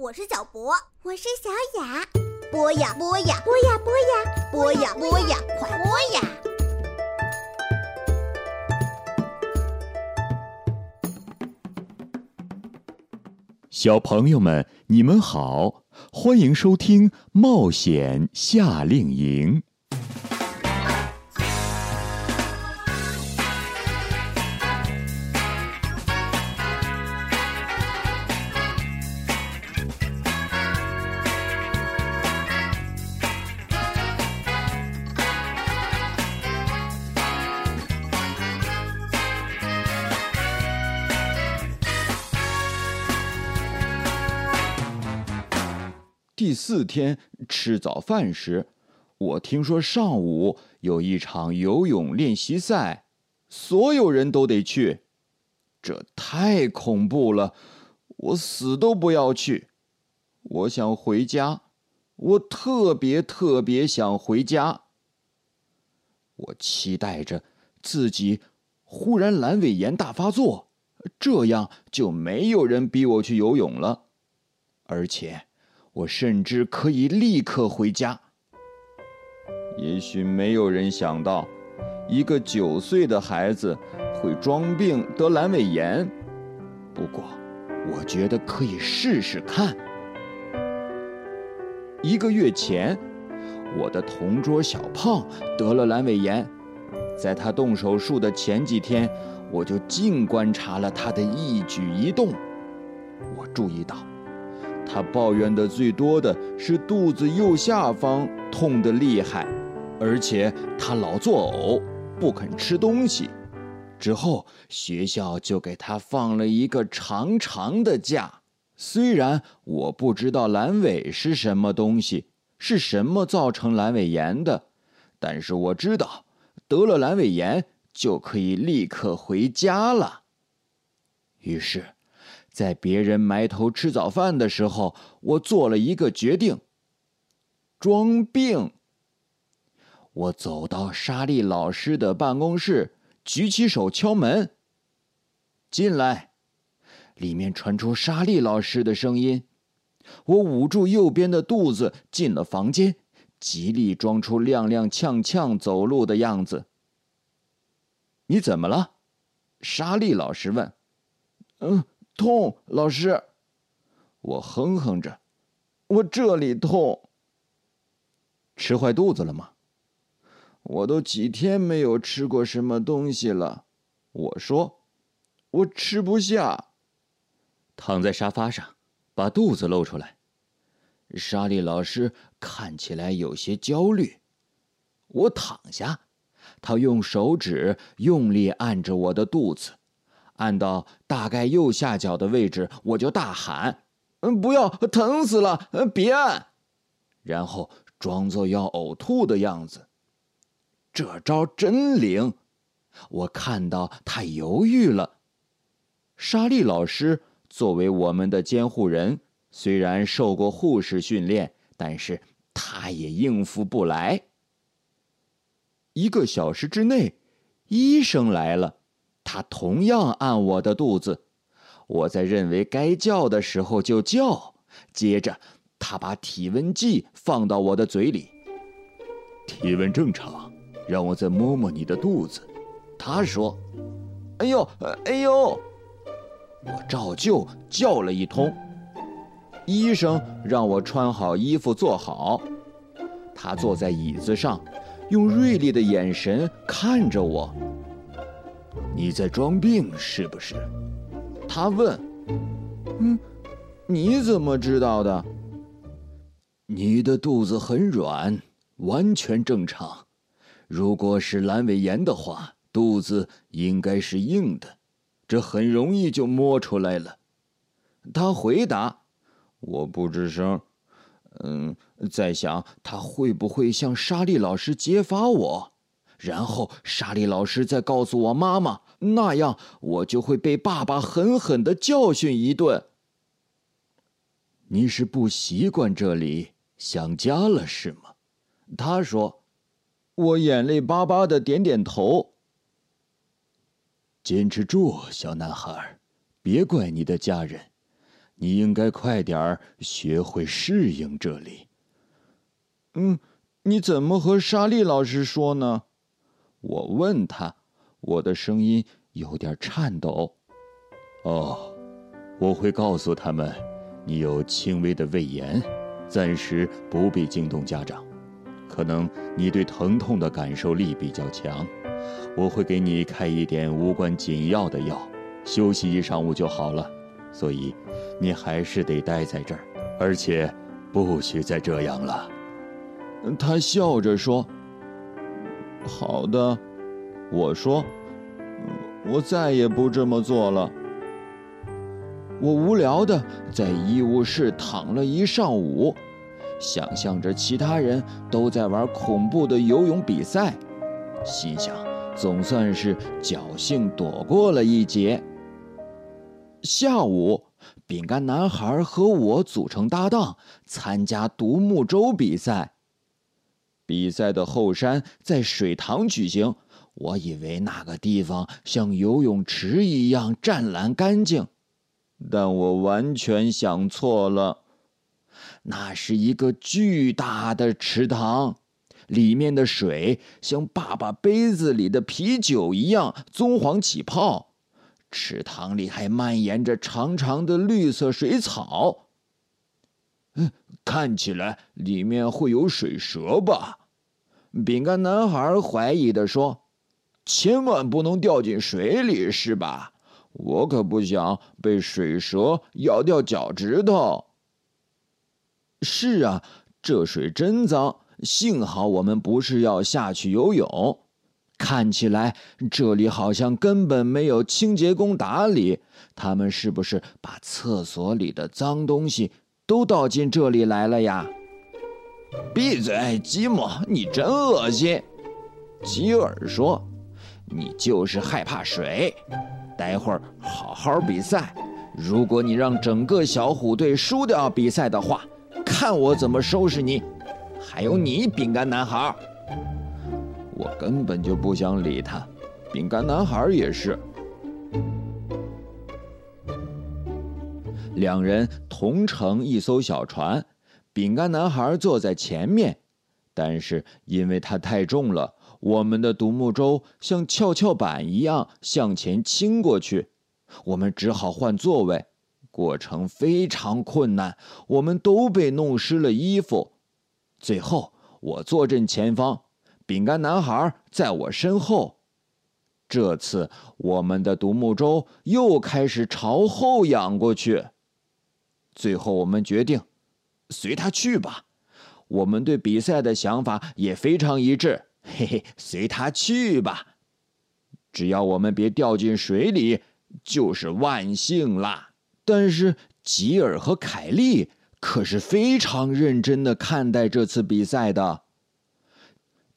我是小博，我是小雅。播呀播呀，播呀播呀，播呀播呀，快播呀！小朋友们，你们好，欢迎收听《冒险夏令营》。第四天吃早饭时，我听说上午有一场游泳练习赛，所有人都得去。这太恐怖了，我死都不要去。我想回家，我特别特别想回家。我期待着自己忽然阑尾炎大发作，这样就没有人逼我去游泳了，而且。我甚至可以立刻回家。也许没有人想到，一个九岁的孩子会装病得阑尾炎。不过，我觉得可以试试看。一个月前，我的同桌小胖得了阑尾炎，在他动手术的前几天，我就静观察了他的一举一动。我注意到。他抱怨的最多的是肚子右下方痛得厉害，而且他老作呕，不肯吃东西。之后学校就给他放了一个长长的假。虽然我不知道阑尾是什么东西，是什么造成阑尾炎的，但是我知道得了阑尾炎就可以立刻回家了。于是。在别人埋头吃早饭的时候，我做了一个决定：装病。我走到莎莉老师的办公室，举起手敲门。进来，里面传出莎莉老师的声音。我捂住右边的肚子，进了房间，极力装出踉踉跄跄走路的样子。你怎么了？莎莉老师问。嗯。痛，老师，我哼哼着，我这里痛。吃坏肚子了吗？我都几天没有吃过什么东西了。我说，我吃不下。躺在沙发上，把肚子露出来。莎莉老师看起来有些焦虑。我躺下，他用手指用力按着我的肚子。按到大概右下角的位置，我就大喊：“嗯，不要，疼死了！嗯别按！”然后装作要呕吐的样子。这招真灵！我看到他犹豫了。莎莉老师作为我们的监护人，虽然受过护士训练，但是他也应付不来。一个小时之内，医生来了。他同样按我的肚子，我在认为该叫的时候就叫。接着，他把体温计放到我的嘴里，体温正常，让我再摸摸你的肚子。他说：“哎呦，哎呦！”我照旧叫了一通。医生让我穿好衣服坐好，他坐在椅子上，用锐利的眼神看着我。你在装病是不是？他问。嗯，你怎么知道的？你的肚子很软，完全正常。如果是阑尾炎的话，肚子应该是硬的，这很容易就摸出来了。他回答。我不吱声。嗯，在想他会不会向莎莉老师揭发我。然后莎莉老师再告诉我妈妈，那样我就会被爸爸狠狠的教训一顿。你是不习惯这里，想家了是吗？他说。我眼泪巴巴的点点头。坚持住，小男孩，别怪你的家人，你应该快点儿学会适应这里。嗯，你怎么和莎莉老师说呢？我问他，我的声音有点颤抖。哦，我会告诉他们，你有轻微的胃炎，暂时不必惊动家长。可能你对疼痛的感受力比较强，我会给你开一点无关紧要的药，休息一上午就好了。所以，你还是得待在这儿，而且不许再这样了。他笑着说：“好的。”我说：“我再也不这么做了。”我无聊的在医务室躺了一上午，想象着其他人都在玩恐怖的游泳比赛，心想总算是侥幸躲过了一劫。下午，饼干男孩和我组成搭档，参加独木舟比赛。比赛的后山在水塘举行，我以为那个地方像游泳池一样湛蓝干净，但我完全想错了。那是一个巨大的池塘，里面的水像爸爸杯子里的啤酒一样棕黄起泡。池塘里还蔓延着长长的绿色水草。看起来里面会有水蛇吧？饼干男孩怀疑的说：“千万不能掉进水里，是吧？我可不想被水蛇咬掉脚趾头。”是啊，这水真脏。幸好我们不是要下去游泳。看起来这里好像根本没有清洁工打理，他们是不是把厕所里的脏东西都倒进这里来了呀？闭嘴，吉姆，你真恶心！吉尔说：“你就是害怕水。待会儿好好比赛，如果你让整个小虎队输掉比赛的话，看我怎么收拾你！还有你，饼干男孩。”我根本就不想理他，饼干男孩也是。两人同乘一艘小船，饼干男孩坐在前面，但是因为他太重了，我们的独木舟像跷跷板一样向前倾过去，我们只好换座位，过程非常困难，我们都被弄湿了衣服。最后，我坐正前方。饼干男孩在我身后，这次我们的独木舟又开始朝后仰过去。最后，我们决定随他去吧。我们对比赛的想法也非常一致。嘿嘿，随他去吧，只要我们别掉进水里，就是万幸啦。但是吉尔和凯利可是非常认真的看待这次比赛的。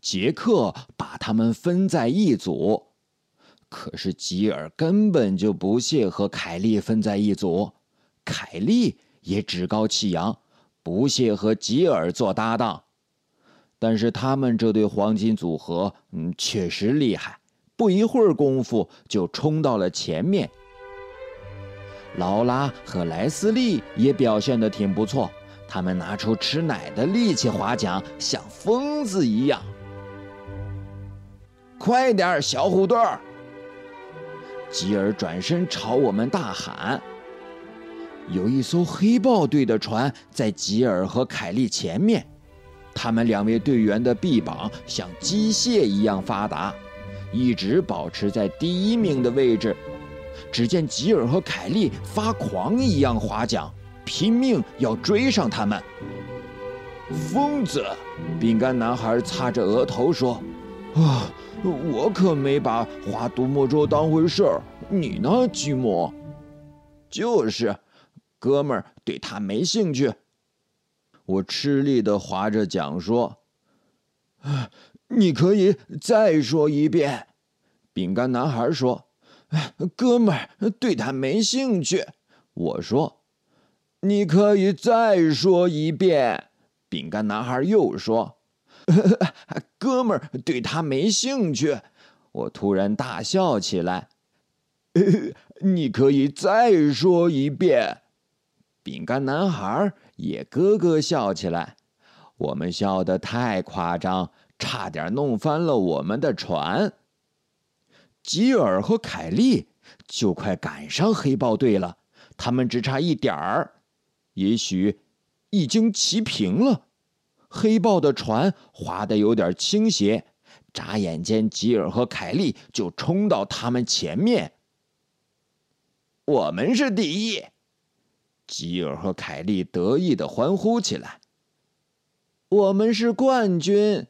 杰克把他们分在一组，可是吉尔根本就不屑和凯利分在一组，凯利也趾高气扬，不屑和吉尔做搭档。但是他们这对黄金组合，嗯，确实厉害，不一会儿功夫就冲到了前面。劳拉和莱斯利也表现的挺不错，他们拿出吃奶的力气划桨，像疯子一样。快点，小虎队儿！吉尔转身朝我们大喊：“有一艘黑豹队的船在吉尔和凯利前面，他们两位队员的臂膀像机械一样发达，一直保持在第一名的位置。只见吉尔和凯利发狂一样划桨，拼命要追上他们。疯子！饼干男孩擦着额头说：“啊。”我可没把划独木舟当回事儿，你呢，吉姆？就是，哥们儿对他没兴趣。我吃力的划着桨说：“你可以再说一遍。”饼干男孩说：“哥们儿对他没兴趣。”我说：“你可以再说一遍。”饼干男孩又说。哥们儿对他没兴趣，我突然大笑起来。你可以再说一遍。饼干男孩也咯咯笑起来。我们笑得太夸张，差点弄翻了我们的船。吉尔和凯莉就快赶上黑豹队了，他们只差一点儿，也许已经齐平了。黑豹的船划得有点倾斜，眨眼间，吉尔和凯莉就冲到他们前面。我们是第一！吉尔和凯莉得意的欢呼起来。我们是冠军！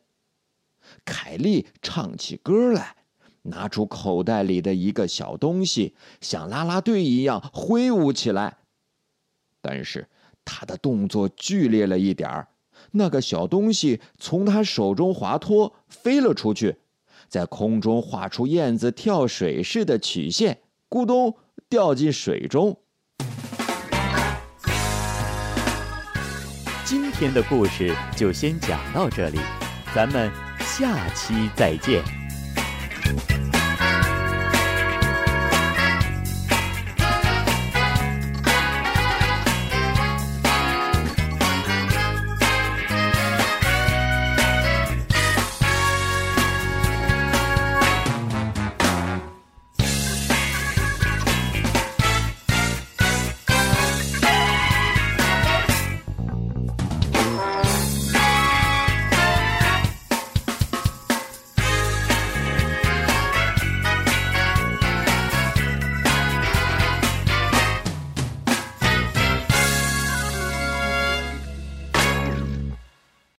凯莉唱起歌来，拿出口袋里的一个小东西，像啦啦队一样挥舞起来。但是他的动作剧烈了一点儿，那个小东西从他手中滑脱，飞了出去，在空中画出燕子跳水似的曲线，咕咚掉进水中。天的故事就先讲到这里，咱们下期再见。